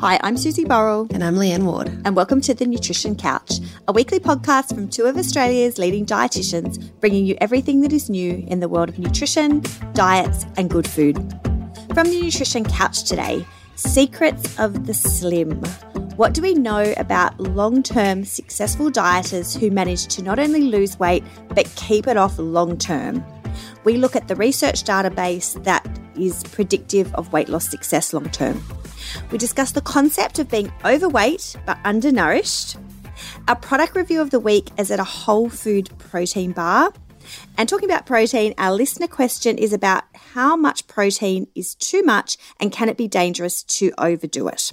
Hi, I'm Susie Burrell. And I'm Leanne Ward. And welcome to the Nutrition Couch, a weekly podcast from two of Australia's leading dietitians, bringing you everything that is new in the world of nutrition, diets, and good food. From the Nutrition Couch today, secrets of the slim. What do we know about long term successful dieters who manage to not only lose weight but keep it off long term? We look at the research database that is predictive of weight loss success long term. We discuss the concept of being overweight but undernourished. Our product review of the week is at a whole food protein bar. And talking about protein, our listener question is about how much protein is too much and can it be dangerous to overdo it?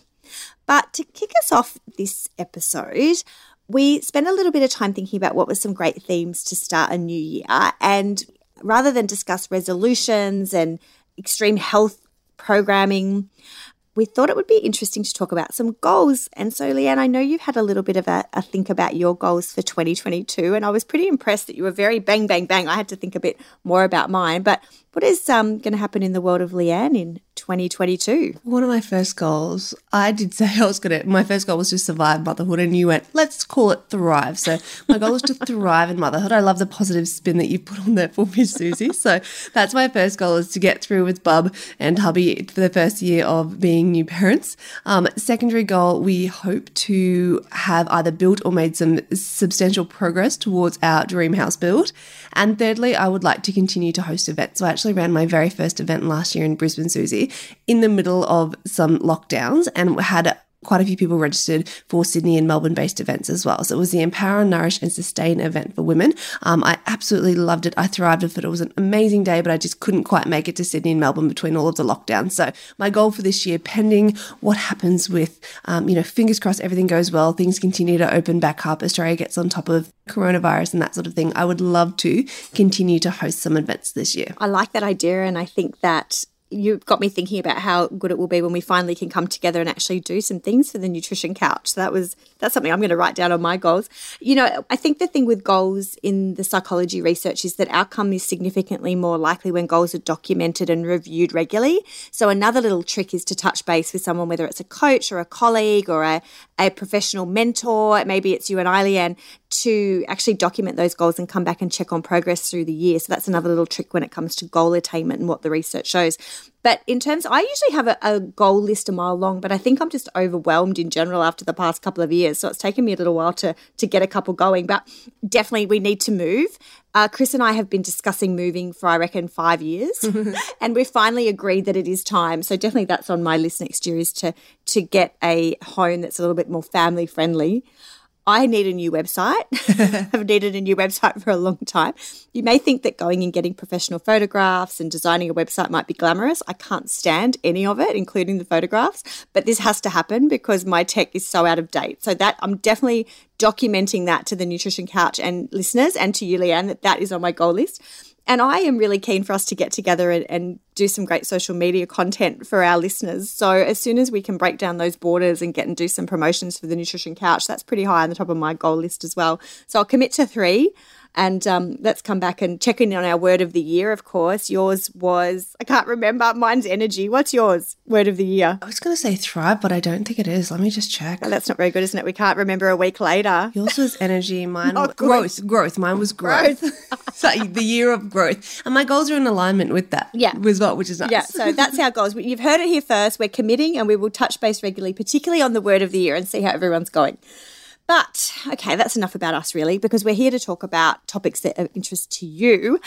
But to kick us off this episode, we spent a little bit of time thinking about what were some great themes to start a new year. And rather than discuss resolutions and extreme health programming, we thought it would be interesting to talk about some goals. And so, Leanne, I know you've had a little bit of a, a, think about your goals for 2022, and I was pretty impressed that you were very bang, bang, bang. I had to think a bit more about mine. But what is um, going to happen in the world of Leanne in 2022? One of my first goals, I did say I was going to, my first goal was to survive motherhood, and you went, let's call it thrive. So my goal is to thrive in motherhood. I love the positive spin that you put on there for me, Susie. So that's my first goal is to get through with Bub and hubby for the first year of being new parents. Um, secondary goal, we hope to have either built or made some substantial progress towards our dream house build. And thirdly, I would like to continue to host events. So I actually ran my very first event last year in Brisbane, Susie, in the middle of some lockdowns and had quite a few people registered for Sydney and Melbourne based events as well. So it was the Empower, Nourish and Sustain event for women. Um, I absolutely loved it. I thrived with it. It was an amazing day, but I just couldn't quite make it to Sydney and Melbourne between all of the lockdowns. So my goal for this year, pending what happens with, um, you know, fingers crossed everything goes well, things continue to open back up, Australia gets on top of coronavirus and that sort of thing. I would love to continue to host some events this year. I like that idea. And I think that you got me thinking about how good it will be when we finally can come together and actually do some things for the nutrition couch. So that was that's something I'm going to write down on my goals. You know, I think the thing with goals in the psychology research is that outcome is significantly more likely when goals are documented and reviewed regularly. So another little trick is to touch base with someone, whether it's a coach or a colleague or a, a professional mentor, maybe it's you and I, Leanne, to actually document those goals and come back and check on progress through the year. So that's another little trick when it comes to goal attainment and what the research shows. But in terms, I usually have a, a, goal list a mile long, but I think I'm just overwhelmed in general after the past couple of years. So it's taken me a little while to to get a couple going. But definitely, we need to move. Uh, Chris and I have been discussing moving for I reckon five years, and we've finally agreed that it is time. So definitely, that's on my list next year is to to get a home that's a little bit more family friendly. I need a new website. I've needed a new website for a long time. You may think that going and getting professional photographs and designing a website might be glamorous. I can't stand any of it, including the photographs, but this has to happen because my tech is so out of date. So that I'm definitely documenting that to the Nutrition Couch and listeners and to you, Leanne, that that is on my goal list. And I am really keen for us to get together and, and, do some great social media content for our listeners. So as soon as we can break down those borders and get and do some promotions for the Nutrition Couch, that's pretty high on the top of my goal list as well. So I'll commit to three. And um, let's come back and check in on our word of the year, of course. Yours was, I can't remember, mine's energy. What's yours, word of the year? I was going to say thrive, but I don't think it is. Let me just check. Oh, that's not very good, isn't it? We can't remember a week later. Yours was energy, mine was growth. Growth. Mine was growth. growth. so the year of growth. And my goals are in alignment with that. Yeah. With what, which is nice. Yeah, so that's our goals. You've heard it here first. We're committing and we will touch base regularly, particularly on the word of the year and see how everyone's going. But okay, that's enough about us really, because we're here to talk about topics that are of interest to you.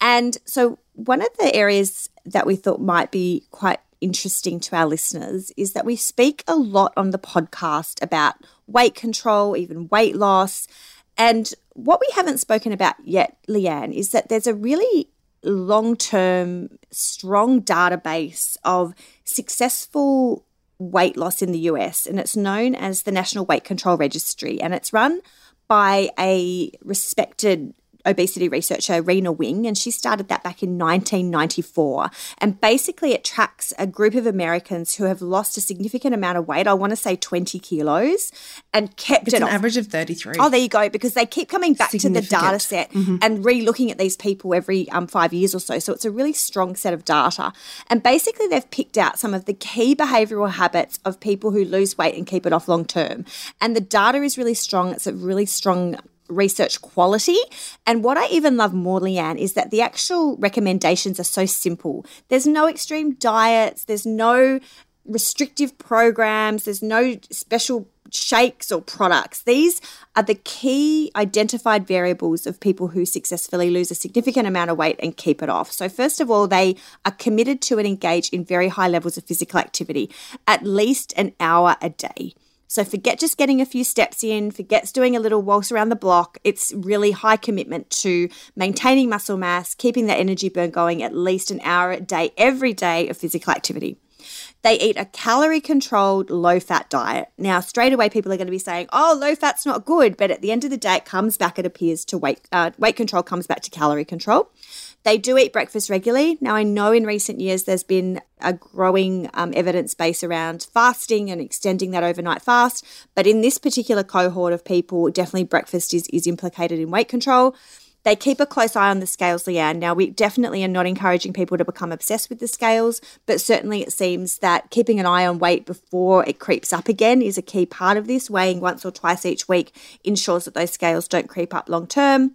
And so, one of the areas that we thought might be quite interesting to our listeners is that we speak a lot on the podcast about weight control, even weight loss. And what we haven't spoken about yet, Leanne, is that there's a really long term, strong database of successful weight loss in the US, and it's known as the National Weight Control Registry, and it's run by a respected obesity researcher Rena Wing, and she started that back in 1994. And basically, it tracks a group of Americans who have lost a significant amount of weight. I want to say 20 kilos, and kept It's it an off. average of 33. Oh, there you go. Because they keep coming back to the data set and re-looking at these people every um, five years or so. So it's a really strong set of data. And basically, they've picked out some of the key behavioural habits of people who lose weight and keep it off long term. And the data is really strong. It's a really strong research quality. And what I even love more, Leanne, is that the actual recommendations are so simple. There's no extreme diets. There's no restrictive programs. There's no special shakes or products. These are the key identified variables of people who successfully lose a significant amount of weight and keep it off. So, first of all, they are committed to and engage in very high levels of physical activity, at least an hour a day. So forget just getting a few steps in, forget doing a little waltz around the block. It's really high commitment to maintaining muscle mass, keeping that energy burn going at least an hour a day, every day of physical activity. They eat a calorie controlled, low fat diet. Now, straight away, people are going to be saying, oh, low fat's not good. But at the end of the day, it comes back, it appears, to weight, uh, weight control comes back to calorie control. They do eat breakfast regularly. Now, I know in recent years there's been a growing um, evidence base around fasting and extending that overnight fast. But in this particular cohort of people, definitely breakfast is, is implicated in weight control. They keep a close eye on the scales, Leanne. Now, we definitely are not encouraging people to become obsessed with the scales, but certainly it seems that keeping an eye on weight before it creeps up again is a key part of this. Weighing once or twice each week ensures that those scales don't creep up long term.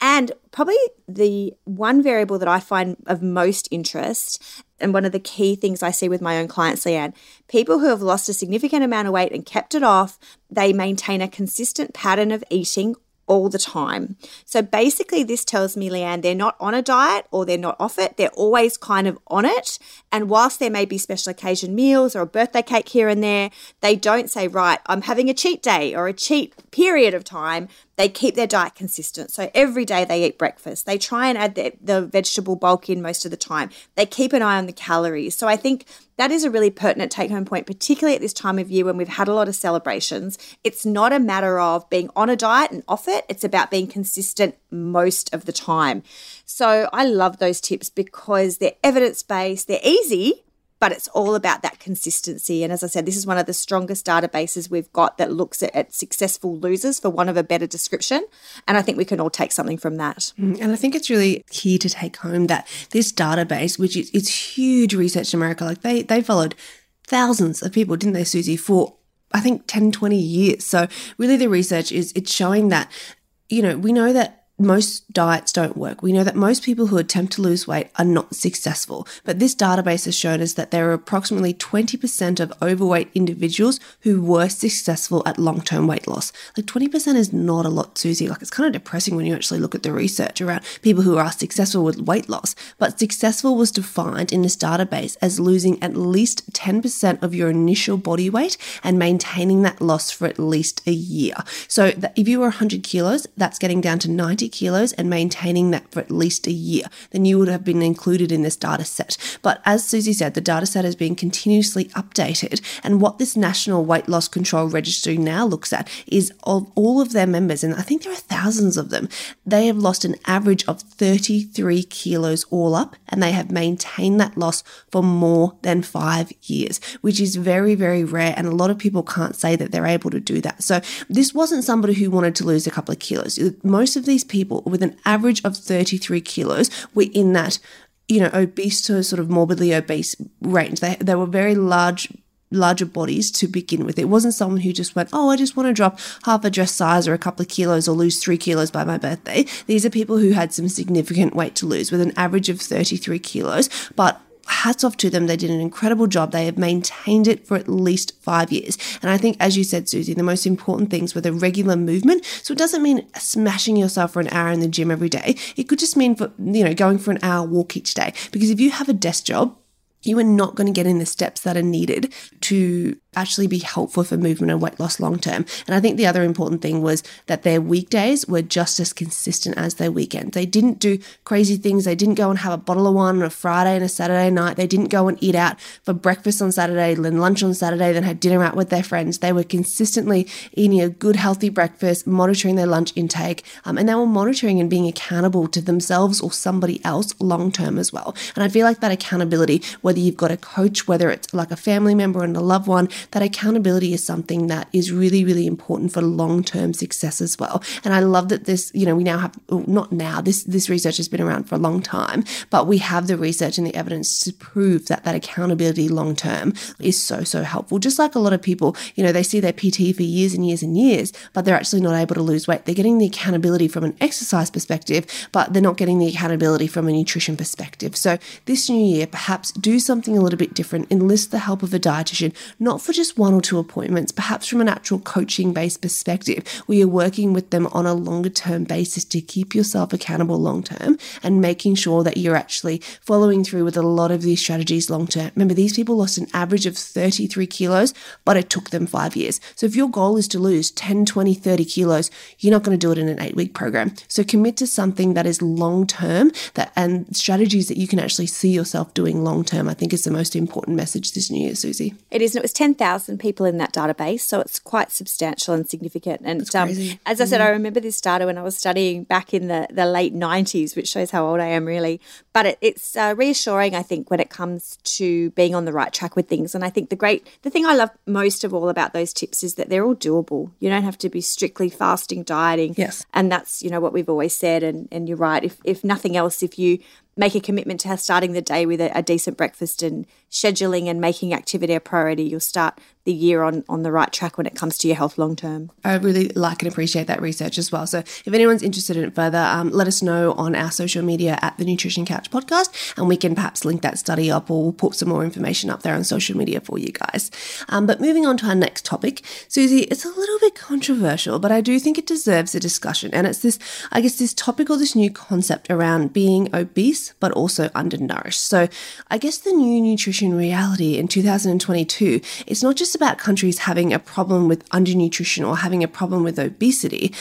And probably the one variable that I find of most interest, and one of the key things I see with my own clients, Leanne, people who have lost a significant amount of weight and kept it off, they maintain a consistent pattern of eating all the time. So basically, this tells me, Leanne, they're not on a diet or they're not off it. They're always kind of on it. And whilst there may be special occasion meals or a birthday cake here and there, they don't say, right, I'm having a cheat day or a cheat period of time. They keep their diet consistent. So every day they eat breakfast. They try and add the, the vegetable bulk in most of the time. They keep an eye on the calories. So I think that is a really pertinent take home point, particularly at this time of year when we've had a lot of celebrations. It's not a matter of being on a diet and off it, it's about being consistent most of the time. So I love those tips because they're evidence based, they're easy. But it's all about that consistency. And as I said, this is one of the strongest databases we've got that looks at, at successful losers, for one of a better description. And I think we can all take something from that. Mm, and I think it's really key to take home that this database, which is it's huge research in America, like they they followed thousands of people, didn't they, Susie, for I think 10, 20 years. So really the research is it's showing that, you know, we know that most diets don't work. We know that most people who attempt to lose weight are not successful. But this database has shown us that there are approximately 20% of overweight individuals who were successful at long term weight loss. Like 20% is not a lot, Susie. Like it's kind of depressing when you actually look at the research around people who are successful with weight loss. But successful was defined in this database as losing at least 10% of your initial body weight and maintaining that loss for at least a year. So if you were 100 kilos, that's getting down to 90 kilos and maintaining that for at least a year, then you would have been included in this data set. But as Susie said, the data set is being continuously updated. And what this National Weight Loss Control Registry now looks at is of all of their members, and I think there are thousands of them, they have lost an average of 33 kilos all up, and they have maintained that loss for more than five years, which is very, very rare. And a lot of people can't say that they're able to do that. So this wasn't somebody who wanted to lose a couple of kilos. Most of these people with an average of 33 kilos were in that you know obese to sort of morbidly obese range. They, they were very large larger bodies to begin with. It wasn't someone who just went oh i just want to drop half a dress size or a couple of kilos or lose three kilos by my birthday. These are people who had some significant weight to lose with an average of 33 kilos but hats off to them. They did an incredible job. They have maintained it for at least five years. And I think, as you said, Susie, the most important things were the regular movement. So it doesn't mean smashing yourself for an hour in the gym every day. It could just mean for, you know, going for an hour walk each day. Because if you have a desk job, you are not going to get in the steps that are needed to actually be helpful for movement and weight loss long term. And I think the other important thing was that their weekdays were just as consistent as their weekends. They didn't do crazy things. They didn't go and have a bottle of wine on a Friday and a Saturday night. They didn't go and eat out for breakfast on Saturday, then lunch on Saturday, then had dinner out with their friends. They were consistently eating a good, healthy breakfast, monitoring their lunch intake, um, and they were monitoring and being accountable to themselves or somebody else long term as well. And I feel like that accountability, whether you've got a coach, whether it's like a family member and a loved one, that accountability is something that is really, really important for long term success as well. And I love that this, you know, we now have, oh, not now, this, this research has been around for a long time, but we have the research and the evidence to prove that that accountability long term is so, so helpful. Just like a lot of people, you know, they see their PT for years and years and years, but they're actually not able to lose weight. They're getting the accountability from an exercise perspective, but they're not getting the accountability from a nutrition perspective. So this new year, perhaps do something a little bit different, enlist the help of a dietitian, not for just one or two appointments, perhaps from an actual coaching based perspective, where you're working with them on a longer term basis to keep yourself accountable long term and making sure that you're actually following through with a lot of these strategies long term. Remember, these people lost an average of 33 kilos, but it took them five years. So if your goal is to lose 10, 20, 30 kilos, you're not going to do it in an eight week program. So commit to something that is long term that and strategies that you can actually see yourself doing long term. I think is the most important message this new year, Susie. It is, and it was 10,000 people in that database, so it's quite substantial and significant. And um, as I said, mm. I remember this data when I was studying back in the, the late 90s, which shows how old I am really. But it, it's uh, reassuring, I think, when it comes to being on the right track with things. And I think the great, the thing I love most of all about those tips is that they're all doable. You don't have to be strictly fasting, dieting. Yes. And that's, you know, what we've always said. And, and you're right. If, if nothing else, if you make a commitment to starting the day with a, a decent breakfast and scheduling and making activity a priority, you'll start the year on on the right track when it comes to your health long term. I really like and appreciate that research as well. So if anyone's interested in it further, um, let us know on our social media at the Nutrition Couch Podcast, and we can perhaps link that study up or we'll put some more information up there on social media for you guys. Um, but moving on to our next topic, Susie, it's a little bit controversial, but I do think it deserves a discussion, and it's this, I guess, this topic or this new concept around being obese but also undernourished. So I guess the new nutrition reality in 2022, it's not just just about countries having a problem with undernutrition or having a problem with obesity.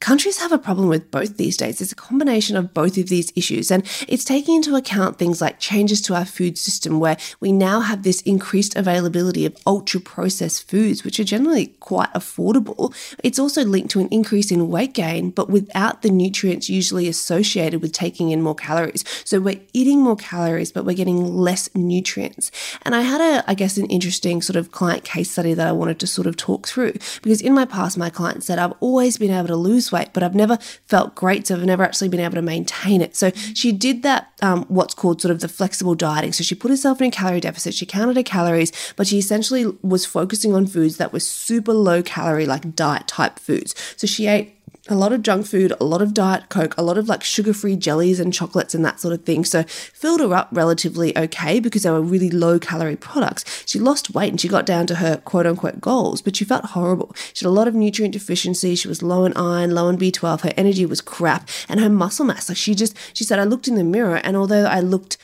Countries have a problem with both these days. It's a combination of both of these issues, and it's taking into account things like changes to our food system, where we now have this increased availability of ultra processed foods, which are generally quite affordable. It's also linked to an increase in weight gain, but without the nutrients usually associated with taking in more calories. So we're eating more calories, but we're getting less nutrients. And I had a, I guess, an interesting sort of client case study that I wanted to sort of talk through because in my past, my client said, I've always been able to lose weight, but I've never felt great. So I've never actually been able to maintain it. So she did that, um, what's called sort of the flexible dieting. So she put herself in a calorie deficit. She counted her calories, but she essentially was focusing on foods that were super low calorie, like diet type foods. So she ate a lot of junk food, a lot of diet coke, a lot of like sugar free jellies and chocolates and that sort of thing. So filled her up relatively okay because they were really low calorie products. She lost weight and she got down to her quote unquote goals, but she felt horrible. She had a lot of nutrient deficiency. She was low in iron, low in B12. Her energy was crap and her muscle mass. Like she just, she said, I looked in the mirror and although I looked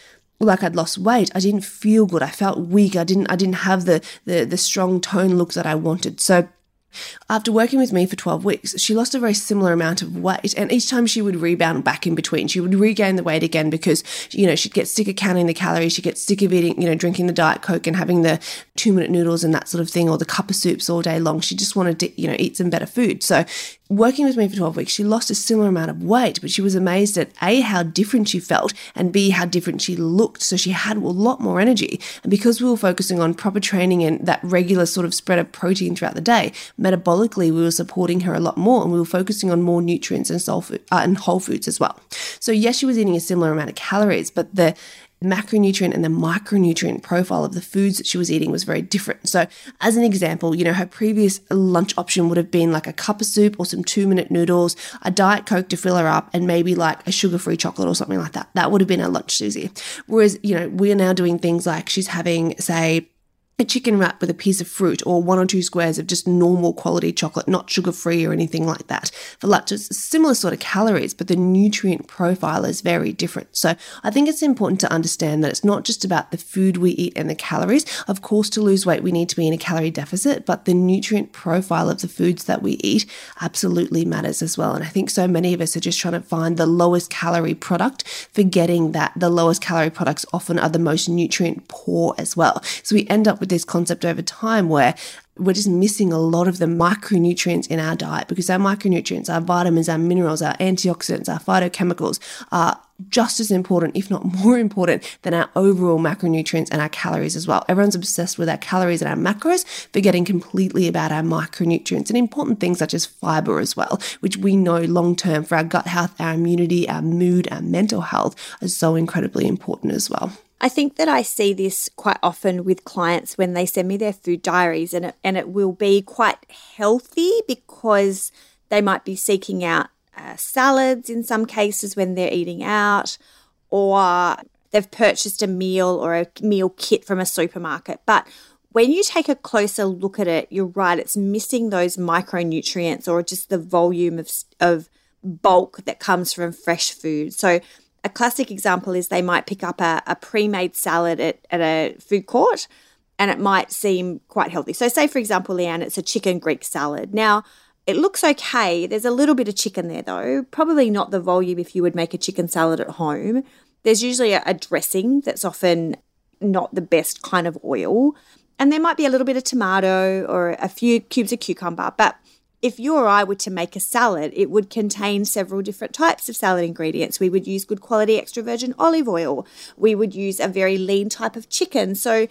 like I'd lost weight. I didn't feel good. I felt weak. I didn't I didn't have the the the strong tone look that I wanted. So after working with me for 12 weeks, she lost a very similar amount of weight. And each time she would rebound back in between, she would regain the weight again because, you know, she'd get sick of counting the calories. She'd get sick of eating, you know, drinking the Diet Coke and having the two minute noodles and that sort of thing or the cup of soups all day long. She just wanted to, you know, eat some better food. So working with me for 12 weeks, she lost a similar amount of weight, but she was amazed at A, how different she felt, and B, how different she looked. So she had a lot more energy. And because we were focusing on proper training and that regular sort of spread of protein throughout the day, metabolically, we were supporting her a lot more and we were focusing on more nutrients and, soul food, uh, and whole foods as well. So, yes, she was eating a similar amount of calories, but the macronutrient and the micronutrient profile of the foods that she was eating was very different. So, as an example, you know, her previous lunch option would have been like a cup of soup or some two minute noodles, a Diet Coke to fill her up, and maybe like a sugar free chocolate or something like that. That would have been her lunch, Susie. Whereas, you know, we're now doing things like she's having, say, a chicken wrap with a piece of fruit or one or two squares of just normal quality chocolate, not sugar free or anything like that. For lactose, similar sort of calories, but the nutrient profile is very different. So I think it's important to understand that it's not just about the food we eat and the calories. Of course, to lose weight, we need to be in a calorie deficit, but the nutrient profile of the foods that we eat absolutely matters as well. And I think so many of us are just trying to find the lowest calorie product, forgetting that the lowest calorie products often are the most nutrient poor as well. So we end up with this concept over time where we're just missing a lot of the micronutrients in our diet because our micronutrients, our vitamins, our minerals, our antioxidants, our phytochemicals are just as important, if not more important, than our overall macronutrients and our calories as well. Everyone's obsessed with our calories and our macros, forgetting completely about our micronutrients and important things such as fiber as well, which we know long term for our gut health, our immunity, our mood, our mental health are so incredibly important as well. I think that I see this quite often with clients when they send me their food diaries, and it, and it will be quite healthy because they might be seeking out uh, salads in some cases when they're eating out, or they've purchased a meal or a meal kit from a supermarket. But when you take a closer look at it, you're right, it's missing those micronutrients or just the volume of, of bulk that comes from fresh food. So a classic example is they might pick up a, a pre made salad at, at a food court and it might seem quite healthy. So, say for example, Leanne, it's a chicken Greek salad. Now, it looks okay. There's a little bit of chicken there though, probably not the volume if you would make a chicken salad at home. There's usually a, a dressing that's often not the best kind of oil. And there might be a little bit of tomato or a few cubes of cucumber, but if you or I were to make a salad, it would contain several different types of salad ingredients. We would use good quality extra virgin olive oil. We would use a very lean type of chicken. So,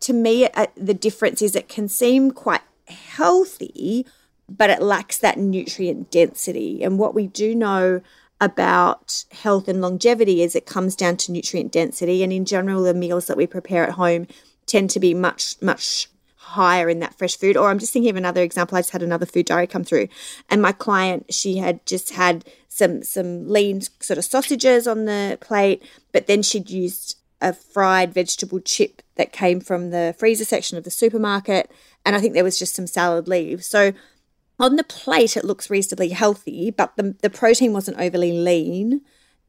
to me, uh, the difference is it can seem quite healthy, but it lacks that nutrient density. And what we do know about health and longevity is it comes down to nutrient density. And in general, the meals that we prepare at home tend to be much, much higher in that fresh food. Or I'm just thinking of another example. I just had another food diary come through, and my client she had just had some some lean sort of sausages on the plate, but then she'd used a fried vegetable chip that came from the freezer section of the supermarket, and I think there was just some salad leaves. So on the plate, it looks reasonably healthy, but the, the protein wasn't overly lean.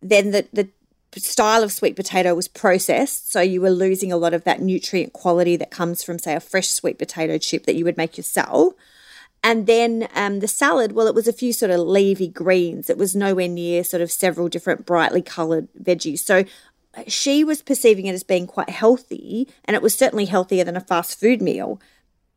Then the, the style of sweet potato was processed, so you were losing a lot of that nutrient quality that comes from, say, a fresh sweet potato chip that you would make yourself. And then um, the salad, well, it was a few sort of leafy greens. It was nowhere near sort of several different brightly coloured veggies. So uh, she was perceiving it as being quite healthy, and it was certainly healthier than a fast food meal,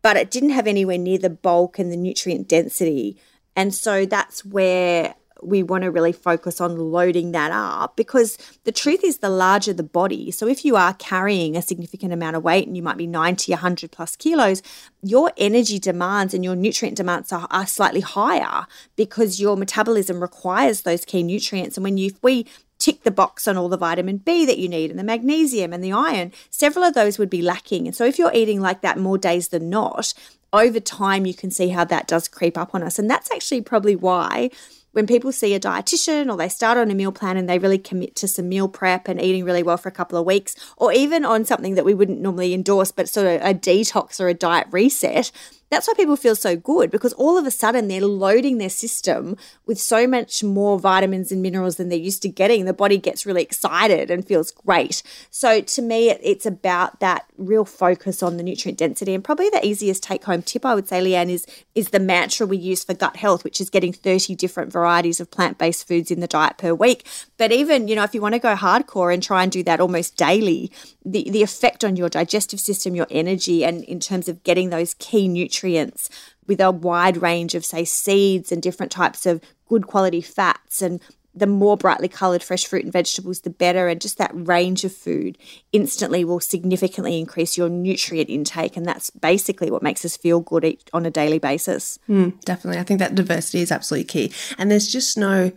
but it didn't have anywhere near the bulk and the nutrient density. And so that's where we want to really focus on loading that up because the truth is the larger the body. So if you are carrying a significant amount of weight and you might be 90, 100 plus kilos, your energy demands and your nutrient demands are, are slightly higher because your metabolism requires those key nutrients. And when you, we tick the box on all the vitamin B that you need and the magnesium and the iron, several of those would be lacking. And so if you're eating like that more days than not, over time you can see how that does creep up on us. And that's actually probably why when people see a dietitian or they start on a meal plan and they really commit to some meal prep and eating really well for a couple of weeks, or even on something that we wouldn't normally endorse, but sort of a detox or a diet reset, that's why people feel so good because all of a sudden they're loading their system with so much more vitamins and minerals than they're used to getting. The body gets really excited and feels great. So to me, it's about that real focus on the nutrient density. And probably the easiest take home tip I would say, Leanne, is, is the mantra we use for gut health, which is getting 30 different varieties of plant based foods in the diet per week. But even, you know, if you want to go hardcore and try and do that almost daily, the, the effect on your digestive system, your energy, and in terms of getting those key nutrients with a wide range of, say, seeds and different types of good quality fats and the more brightly coloured fresh fruit and vegetables, the better. And just that range of food instantly will significantly increase your nutrient intake. And that's basically what makes us feel good on a daily basis. Mm, definitely. I think that diversity is absolutely key. And there's just no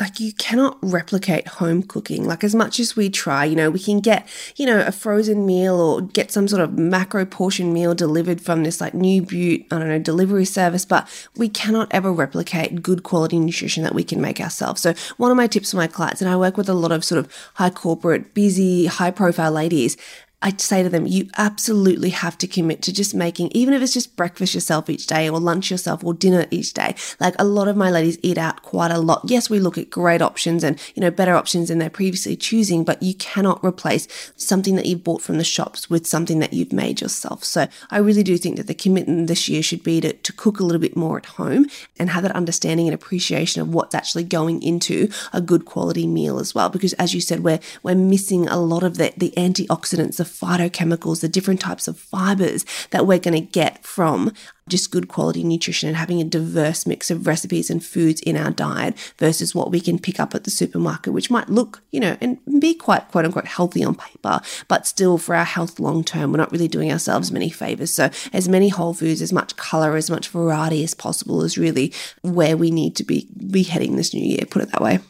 like you cannot replicate home cooking. Like as much as we try, you know, we can get, you know, a frozen meal or get some sort of macro portion meal delivered from this like new butte, I don't know, delivery service, but we cannot ever replicate good quality nutrition that we can make ourselves. So one of my tips for my clients, and I work with a lot of sort of high corporate, busy, high profile ladies, I'd say to them, you absolutely have to commit to just making, even if it's just breakfast yourself each day or lunch yourself or dinner each day. Like a lot of my ladies eat out quite a lot. Yes, we look at great options and, you know, better options than they're previously choosing, but you cannot replace something that you've bought from the shops with something that you've made yourself. So I really do think that the commitment this year should be to, to cook a little bit more at home and have that understanding and appreciation of what's actually going into a good quality meal as well. Because as you said, we're, we're missing a lot of the, the antioxidants, the phytochemicals, the different types of fibers that we're going to get from just good quality nutrition and having a diverse mix of recipes and foods in our diet versus what we can pick up at the supermarket, which might look, you know, and be quite quote unquote healthy on paper, but still for our health long term, we're not really doing ourselves many favors. So, as many whole foods, as much color, as much variety as possible is really where we need to be be heading this new year, put it that way.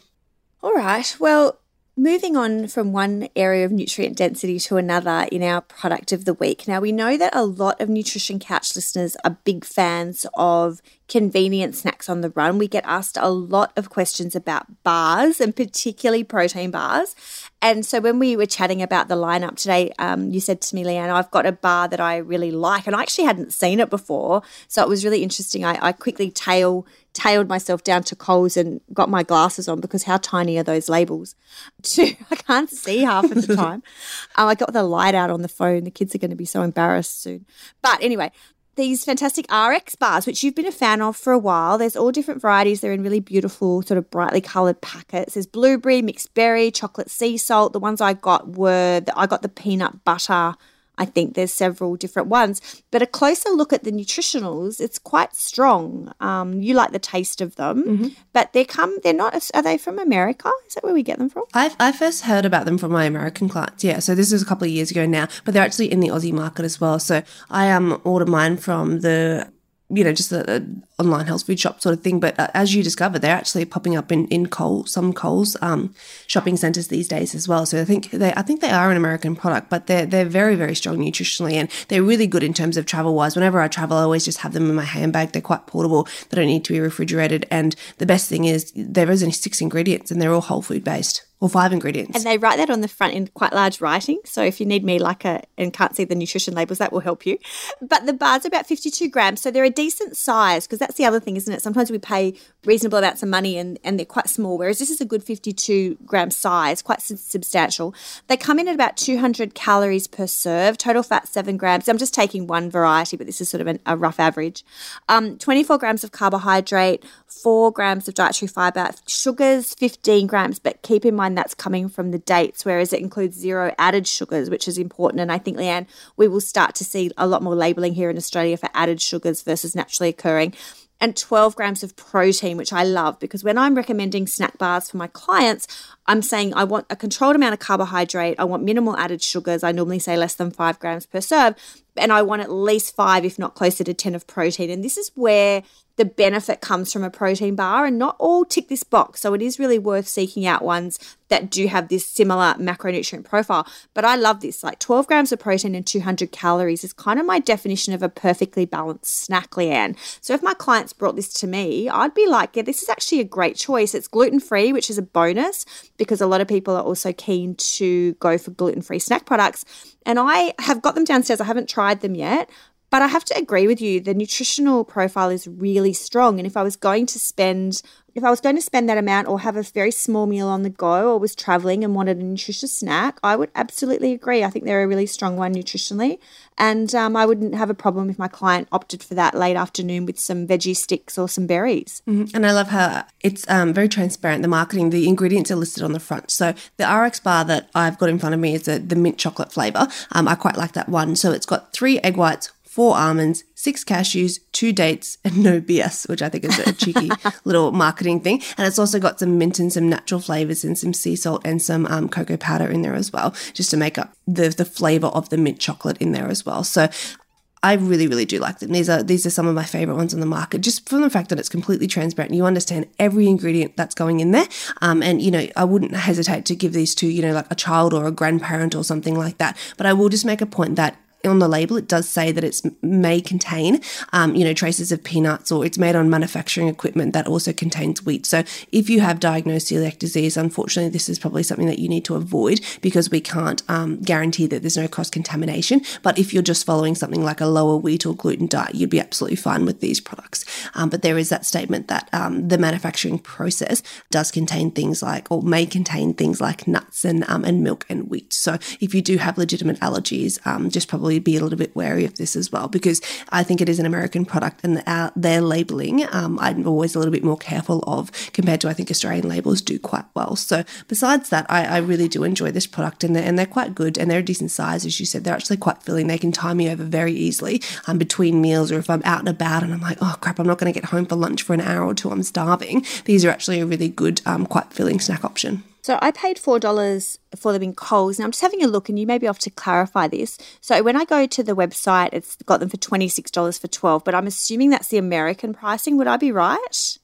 All right. Well, Moving on from one area of nutrient density to another in our product of the week. Now, we know that a lot of Nutrition Couch listeners are big fans of convenient snacks on the run. We get asked a lot of questions about bars and particularly protein bars. And so when we were chatting about the lineup today, um, you said to me, Leanne, I've got a bar that I really like. And I actually hadn't seen it before. So it was really interesting. I, I quickly tail tailed myself down to Coles and got my glasses on because how tiny are those labels? I can't see half of the time. um, I got the light out on the phone. The kids are going to be so embarrassed soon. But anyway, these fantastic RX bars, which you've been a fan of for a while. There's all different varieties. They're in really beautiful, sort of brightly coloured packets. There's blueberry, mixed berry, chocolate sea salt. The ones I got were the, I got the peanut butter I think there's several different ones. But a closer look at the nutritionals, it's quite strong. Um, you like the taste of them, mm-hmm. but they come. They're not. Are they from America? Is that where we get them from? I I first heard about them from my American clients. Yeah, so this is a couple of years ago now, but they're actually in the Aussie market as well. So I um ordered mine from the you know, just a, online health food shop sort of thing. But uh, as you discover, they're actually popping up in in some Coles um, shopping centres these days as well. So I think they, I think they are an American product, but they're they're very very strong nutritionally, and they're really good in terms of travel wise. Whenever I travel, I always just have them in my handbag. They're quite portable. They don't need to be refrigerated, and the best thing is there is only six ingredients, and they're all whole food based or five ingredients. And they write that on the front in quite large writing. So if you need me like a and can't see the nutrition labels, that will help you. But the bars about 52 grams. So they're a decent size because that's the other thing, isn't it? Sometimes we pay reasonable amounts of money and, and they're quite small, whereas this is a good 52 gram size, quite substantial. They come in at about 200 calories per serve, total fat seven grams. I'm just taking one variety, but this is sort of an, a rough average. Um, 24 grams of carbohydrate, four grams of dietary fiber, sugars 15 grams, but keep in mind that's coming from the dates, whereas it includes zero added sugars, which is important. And I think, Leanne, we will start to see a lot more labeling here in Australia for added sugars versus naturally occurring and 12 grams of protein, which I love because when I'm recommending snack bars for my clients, I'm saying I want a controlled amount of carbohydrate, I want minimal added sugars. I normally say less than five grams per serve, and I want at least five, if not closer to 10 of protein. And this is where the benefit comes from a protein bar, and not all tick this box. So it is really worth seeking out ones that do have this similar macronutrient profile. But I love this like 12 grams of protein and 200 calories is kind of my definition of a perfectly balanced snack, Leanne. So if my clients brought this to me, I'd be like, yeah, this is actually a great choice. It's gluten free, which is a bonus because a lot of people are also keen to go for gluten free snack products. And I have got them downstairs. I haven't tried them yet, but I have to agree with you, the nutritional profile is really strong. And if I was going to spend if I was going to spend that amount or have a very small meal on the go or was traveling and wanted a nutritious snack, I would absolutely agree. I think they're a really strong one nutritionally. And um, I wouldn't have a problem if my client opted for that late afternoon with some veggie sticks or some berries. Mm-hmm. And I love how it's um, very transparent. The marketing, the ingredients are listed on the front. So the RX bar that I've got in front of me is the, the mint chocolate flavor. Um, I quite like that one. So it's got three egg whites, four almonds, six cashews, two dates, and no BS, which I think is a cheeky little marketing thing. And it's also got some mint and some natural flavors and some sea salt and some um, cocoa powder in there as well, just to make up the, the flavor of the mint chocolate in there as well. So I really, really do like them. These are these are some of my favorite ones on the market, just from the fact that it's completely transparent. You understand every ingredient that's going in there, um, and you know I wouldn't hesitate to give these to you know like a child or a grandparent or something like that. But I will just make a point that on the label it does say that it may contain, um, you know, traces of peanuts or it's made on manufacturing equipment that also contains wheat. So if you have diagnosed celiac disease, unfortunately, this is probably something that you need to avoid because we can't um, guarantee that there's no cross contamination. But if you're just following something like a lower wheat or gluten diet, you'd be absolutely fine with these products. Um, but there is that statement that um, the manufacturing process does contain things like, or may contain things like nuts and um, and milk and wheat. So if you do have legitimate allergies, um, just probably be a little bit wary of this as well, because I think it is an American product and the, their labeling um, I'm always a little bit more careful of compared to I think Australian labels do quite well. So besides that, I, I really do enjoy this product and they're, and they're quite good and they're a decent size, as you said. They're actually quite filling. They can tie me over very easily um, between meals or if I'm out and about and I'm like, oh crap, I'm not going to get home for lunch for an hour or two, I'm starving. These are actually a really good, um, quite filling snack option. So I paid four dollars for them in Coles. Now I'm just having a look, and you may be off to clarify this. So when I go to the website, it's got them for twenty six dollars for twelve, but I'm assuming that's the American pricing. Would I be right?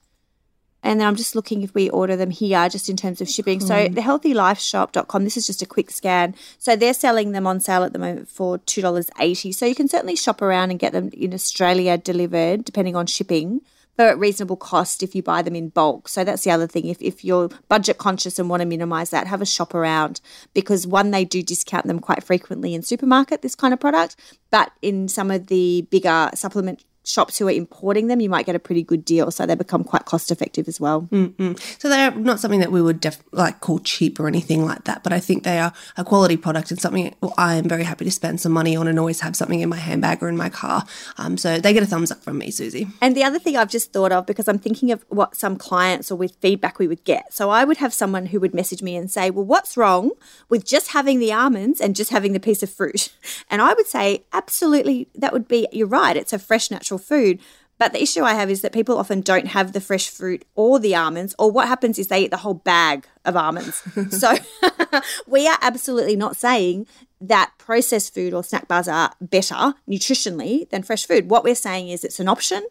And then I'm just looking if we order them here, just in terms of shipping. So the healthylifeshop.com, this is just a quick scan. So they're selling them on sale at the moment for $2.80. So you can certainly shop around and get them in Australia delivered, depending on shipping for reasonable cost if you buy them in bulk. So that's the other thing. If, if you're budget conscious and want to minimize that, have a shop around because one, they do discount them quite frequently in supermarket, this kind of product, but in some of the bigger supplement shops who are importing them, you might get a pretty good deal. So they become quite cost effective as well. Mm-mm. So they're not something that we would def- like call cheap or anything like that, but I think they are a quality product and something I am very happy to spend some money on and always have something in my handbag or in my car. Um, so they get a thumbs up from me, Susie. And the other thing I've just thought of because I'm thinking of what some clients or with feedback we would get. So I would have someone who would message me and say, "Well, what's wrong with just having the almonds and just having the piece of fruit?" And I would say, "Absolutely, that would be. You're right. It's a fresh, natural food. But the issue I have is that people often don't have the fresh fruit or the almonds, or what happens is they eat the whole bag of almonds. so we are absolutely not saying that processed food or snack bars are better nutritionally than fresh food. What we're saying is it's an option.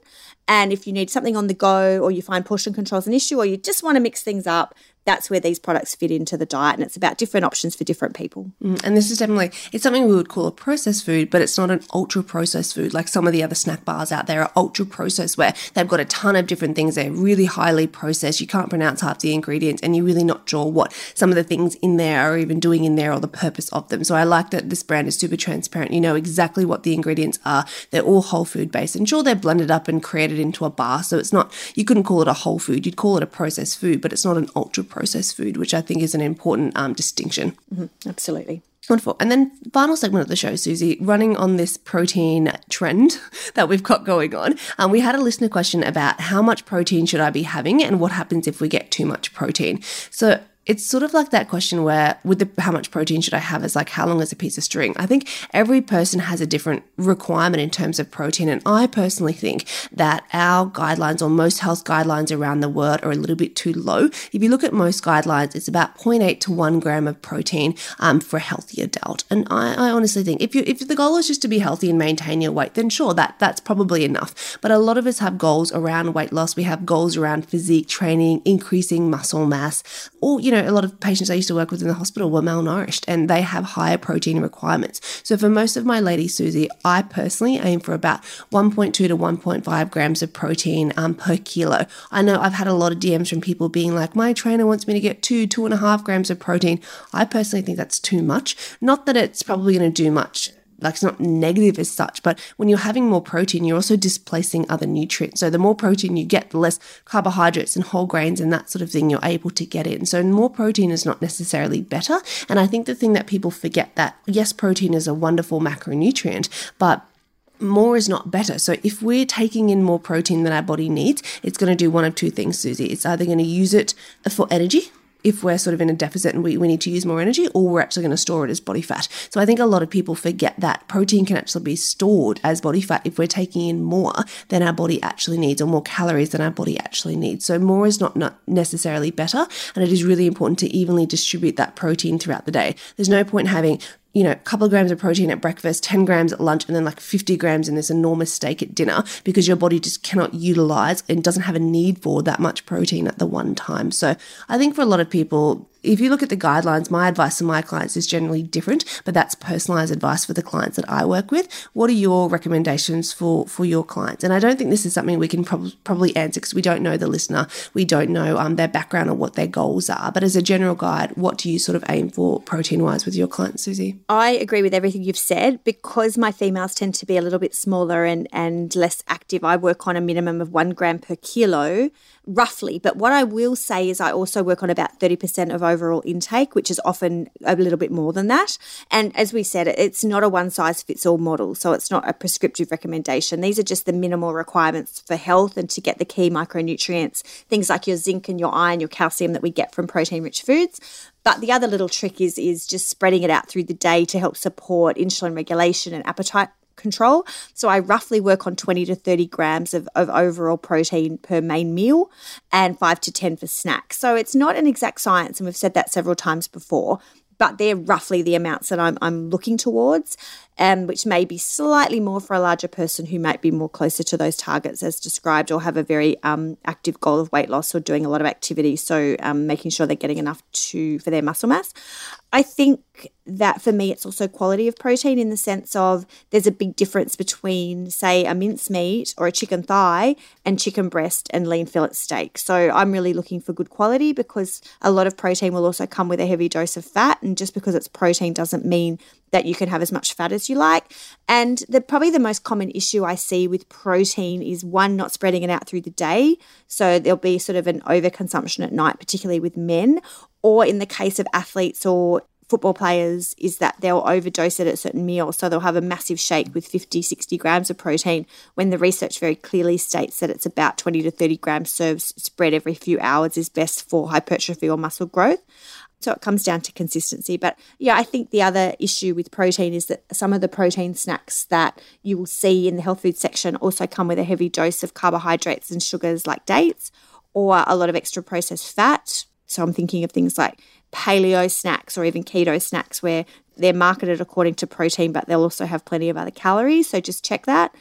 And if you need something on the go, or you find portion control is an issue, or you just want to mix things up, that's where these products fit into the diet and it's about different options for different people. Mm, and this is definitely it's something we would call a processed food but it's not an ultra processed food like some of the other snack bars out there are ultra processed where they've got a ton of different things. They're really highly processed. You can't pronounce half the ingredients and you're really not sure what some of the things in there are even doing in there or the purpose of them. So i like that this brand is super transparent. You know exactly what the ingredients are. They're all whole food based. And sure they're blended up and created into a bar so it's not you couldn't call it a whole food. You'd call it a processed food but it's not an ultra processed food, which I think is an important um, distinction. Mm-hmm. Absolutely. Wonderful. And then final segment of the show, Susie, running on this protein trend that we've got going on. Um, we had a listener question about how much protein should I be having and what happens if we get too much protein. So it's sort of like that question where with the how much protein should I have is like how long is a piece of string? I think every person has a different requirement in terms of protein and I personally think that our guidelines or most health guidelines around the world are a little bit too low. If you look at most guidelines, it's about 0.8 to 1 gram of protein um, for a healthy adult. And I, I honestly think if you if the goal is just to be healthy and maintain your weight, then sure that that's probably enough. But a lot of us have goals around weight loss. We have goals around physique training, increasing muscle mass, or you know know, a lot of patients I used to work with in the hospital were malnourished and they have higher protein requirements. So for most of my ladies, Susie, I personally aim for about 1.2 to 1.5 grams of protein um, per kilo. I know I've had a lot of DMs from people being like, my trainer wants me to get two, two and a half grams of protein. I personally think that's too much. Not that it's probably going to do much like it's not negative as such, but when you're having more protein, you're also displacing other nutrients. So the more protein you get, the less carbohydrates and whole grains and that sort of thing you're able to get in. So more protein is not necessarily better. And I think the thing that people forget that yes, protein is a wonderful macronutrient, but more is not better. So if we're taking in more protein than our body needs, it's going to do one of two things, Susie. It's either going to use it for energy, if we're sort of in a deficit and we, we need to use more energy, or we're actually going to store it as body fat. So I think a lot of people forget that protein can actually be stored as body fat if we're taking in more than our body actually needs, or more calories than our body actually needs. So more is not, not necessarily better, and it is really important to evenly distribute that protein throughout the day. There's no point having you know, a couple of grams of protein at breakfast, 10 grams at lunch, and then like 50 grams in this enormous steak at dinner because your body just cannot utilize and doesn't have a need for that much protein at the one time. So I think for a lot of people, if you look at the guidelines, my advice to my clients is generally different, but that's personalized advice for the clients that I work with. What are your recommendations for for your clients? And I don't think this is something we can prob- probably answer because we don't know the listener, we don't know um, their background or what their goals are. But as a general guide, what do you sort of aim for protein wise with your clients, Susie? I agree with everything you've said because my females tend to be a little bit smaller and and less active. I work on a minimum of one gram per kilo roughly. But what I will say is I also work on about 30% of overall intake, which is often a little bit more than that. And as we said, it's not a one size fits all model. So it's not a prescriptive recommendation. These are just the minimal requirements for health and to get the key micronutrients, things like your zinc and your iron, your calcium that we get from protein rich foods. But the other little trick is is just spreading it out through the day to help support insulin regulation and appetite control. So I roughly work on 20 to 30 grams of, of overall protein per main meal and 5 to 10 for snacks. So it's not an exact science, and we've said that several times before, but they're roughly the amounts that I'm, I'm looking towards, um, which may be slightly more for a larger person who might be more closer to those targets as described or have a very um, active goal of weight loss or doing a lot of activity. So um, making sure they're getting enough to for their muscle mass. I think that for me, it's also quality of protein in the sense of there's a big difference between, say, a mincemeat or a chicken thigh and chicken breast and lean fillet steak. So I'm really looking for good quality because a lot of protein will also come with a heavy dose of fat. And just because it's protein doesn't mean that you can have as much fat as you like. And the probably the most common issue I see with protein is one not spreading it out through the day. So there'll be sort of an overconsumption at night, particularly with men, or in the case of athletes or football players is that they'll overdose it at certain meals. So they'll have a massive shake with 50, 60 grams of protein when the research very clearly states that it's about 20 to 30 grams serves spread every few hours is best for hypertrophy or muscle growth. So it comes down to consistency. But yeah, I think the other issue with protein is that some of the protein snacks that you will see in the health food section also come with a heavy dose of carbohydrates and sugars like dates or a lot of extra processed fat. So I'm thinking of things like paleo snacks or even keto snacks where they're marketed according to protein, but they'll also have plenty of other calories. So just check that.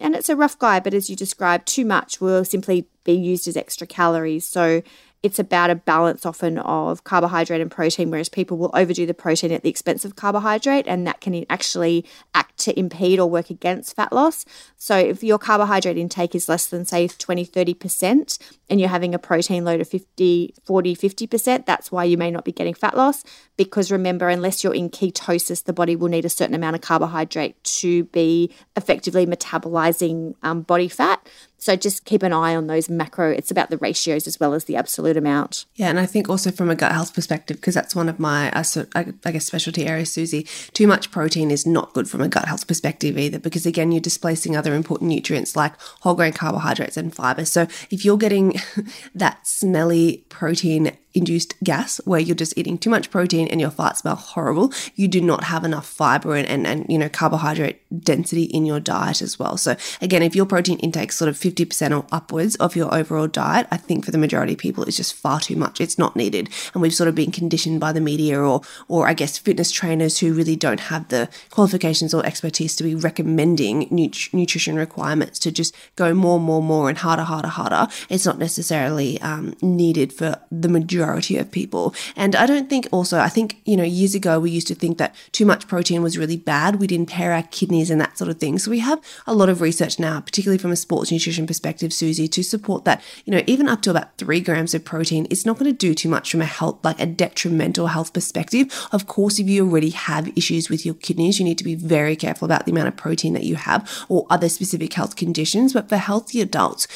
And it's a rough guide, but as you described, too much will simply be used as extra calories. So it's about a balance often of carbohydrate and protein, whereas people will overdo the protein at the expense of carbohydrate, and that can actually act to impede or work against fat loss. So, if your carbohydrate intake is less than, say, 20, 30%, and you're having a protein load of 50, 40, 50%, that's why you may not be getting fat loss. Because remember, unless you're in ketosis, the body will need a certain amount of carbohydrate to be effectively metabolizing um, body fat. So just keep an eye on those macro. It's about the ratios as well as the absolute amount. Yeah, and I think also from a gut health perspective, because that's one of my, I guess, specialty areas, Susie. Too much protein is not good from a gut health perspective either, because again, you're displacing other important nutrients like whole grain carbohydrates and fiber. So if you're getting that smelly protein induced gas where you're just eating too much protein and your farts smell horrible, you do not have enough fiber and, and, and you know carbohydrate density in your diet as well. So again, if your protein intake sort of 50% or upwards of your overall diet, I think for the majority of people it's just far too much. It's not needed. And we've sort of been conditioned by the media or or I guess fitness trainers who really don't have the qualifications or expertise to be recommending nut- nutrition requirements to just go more, more, more and harder, harder, harder. It's not necessarily um, needed for the majority majority of people. And I don't think also, I think, you know, years ago we used to think that too much protein was really bad. We'd impair our kidneys and that sort of thing. So we have a lot of research now, particularly from a sports nutrition perspective, Susie, to support that, you know, even up to about three grams of protein, it's not going to do too much from a health, like a detrimental health perspective. Of course, if you already have issues with your kidneys, you need to be very careful about the amount of protein that you have or other specific health conditions. But for healthy adults,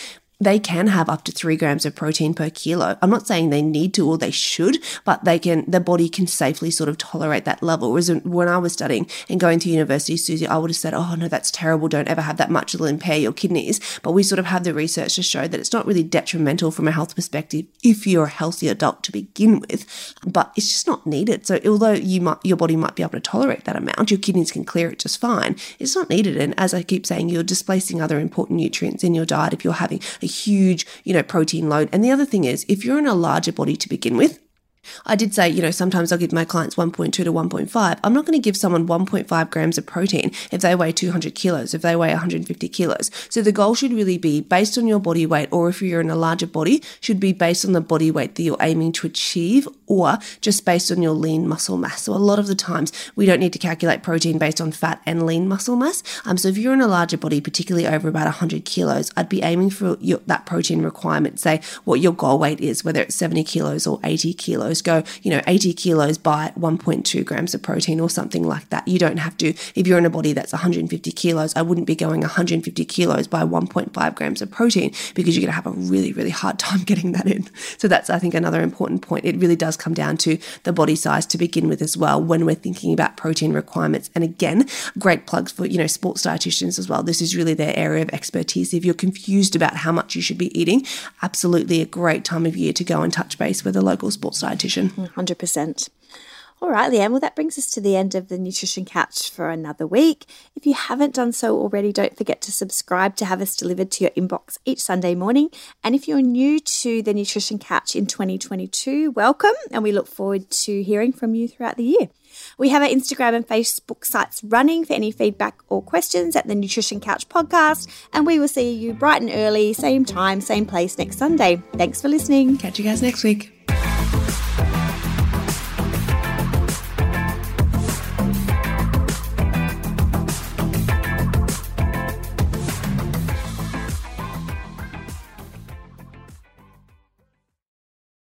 they can have up to three grams of protein per kilo. I'm not saying they need to or they should, but they can, the body can safely sort of tolerate that level. Whereas when I was studying and going to university, Susie, I would have said, oh no, that's terrible. Don't ever have that much. It'll impair your kidneys. But we sort of have the research to show that it's not really detrimental from a health perspective if you're a healthy adult to begin with, but it's just not needed. So although you might, your body might be able to tolerate that amount, your kidneys can clear it just fine. It's not needed. And as I keep saying, you're displacing other important nutrients in your diet if you're having a huge, you know, protein load. And the other thing is, if you're in a larger body to begin with, I did say, you know, sometimes I'll give my clients 1.2 to 1.5. I'm not going to give someone 1.5 grams of protein if they weigh 200 kilos, if they weigh 150 kilos. So the goal should really be based on your body weight, or if you're in a larger body, should be based on the body weight that you're aiming to achieve, or just based on your lean muscle mass. So a lot of the times we don't need to calculate protein based on fat and lean muscle mass. Um, so if you're in a larger body, particularly over about 100 kilos, I'd be aiming for your, that protein requirement. Say what your goal weight is, whether it's 70 kilos or 80 kilos kilos, go, you know, 80 kilos by 1.2 grams of protein or something like that. You don't have to, if you're in a body that's 150 kilos, I wouldn't be going 150 kilos by 1.5 grams of protein because you're going to have a really, really hard time getting that in. So that's, I think, another important point. It really does come down to the body size to begin with as well when we're thinking about protein requirements. And again, great plugs for, you know, sports dietitians as well. This is really their area of expertise. If you're confused about how much you should be eating, absolutely a great time of year to go and touch base with a local sports dietitian competition. 100%. All right, Leanne. Well, that brings us to the end of the Nutrition Couch for another week. If you haven't done so already, don't forget to subscribe to have us delivered to your inbox each Sunday morning. And if you're new to the Nutrition Couch in 2022, welcome, and we look forward to hearing from you throughout the year. We have our Instagram and Facebook sites running for any feedback or questions at the Nutrition Couch podcast, and we will see you bright and early, same time, same place next Sunday. Thanks for listening. Catch you guys next week.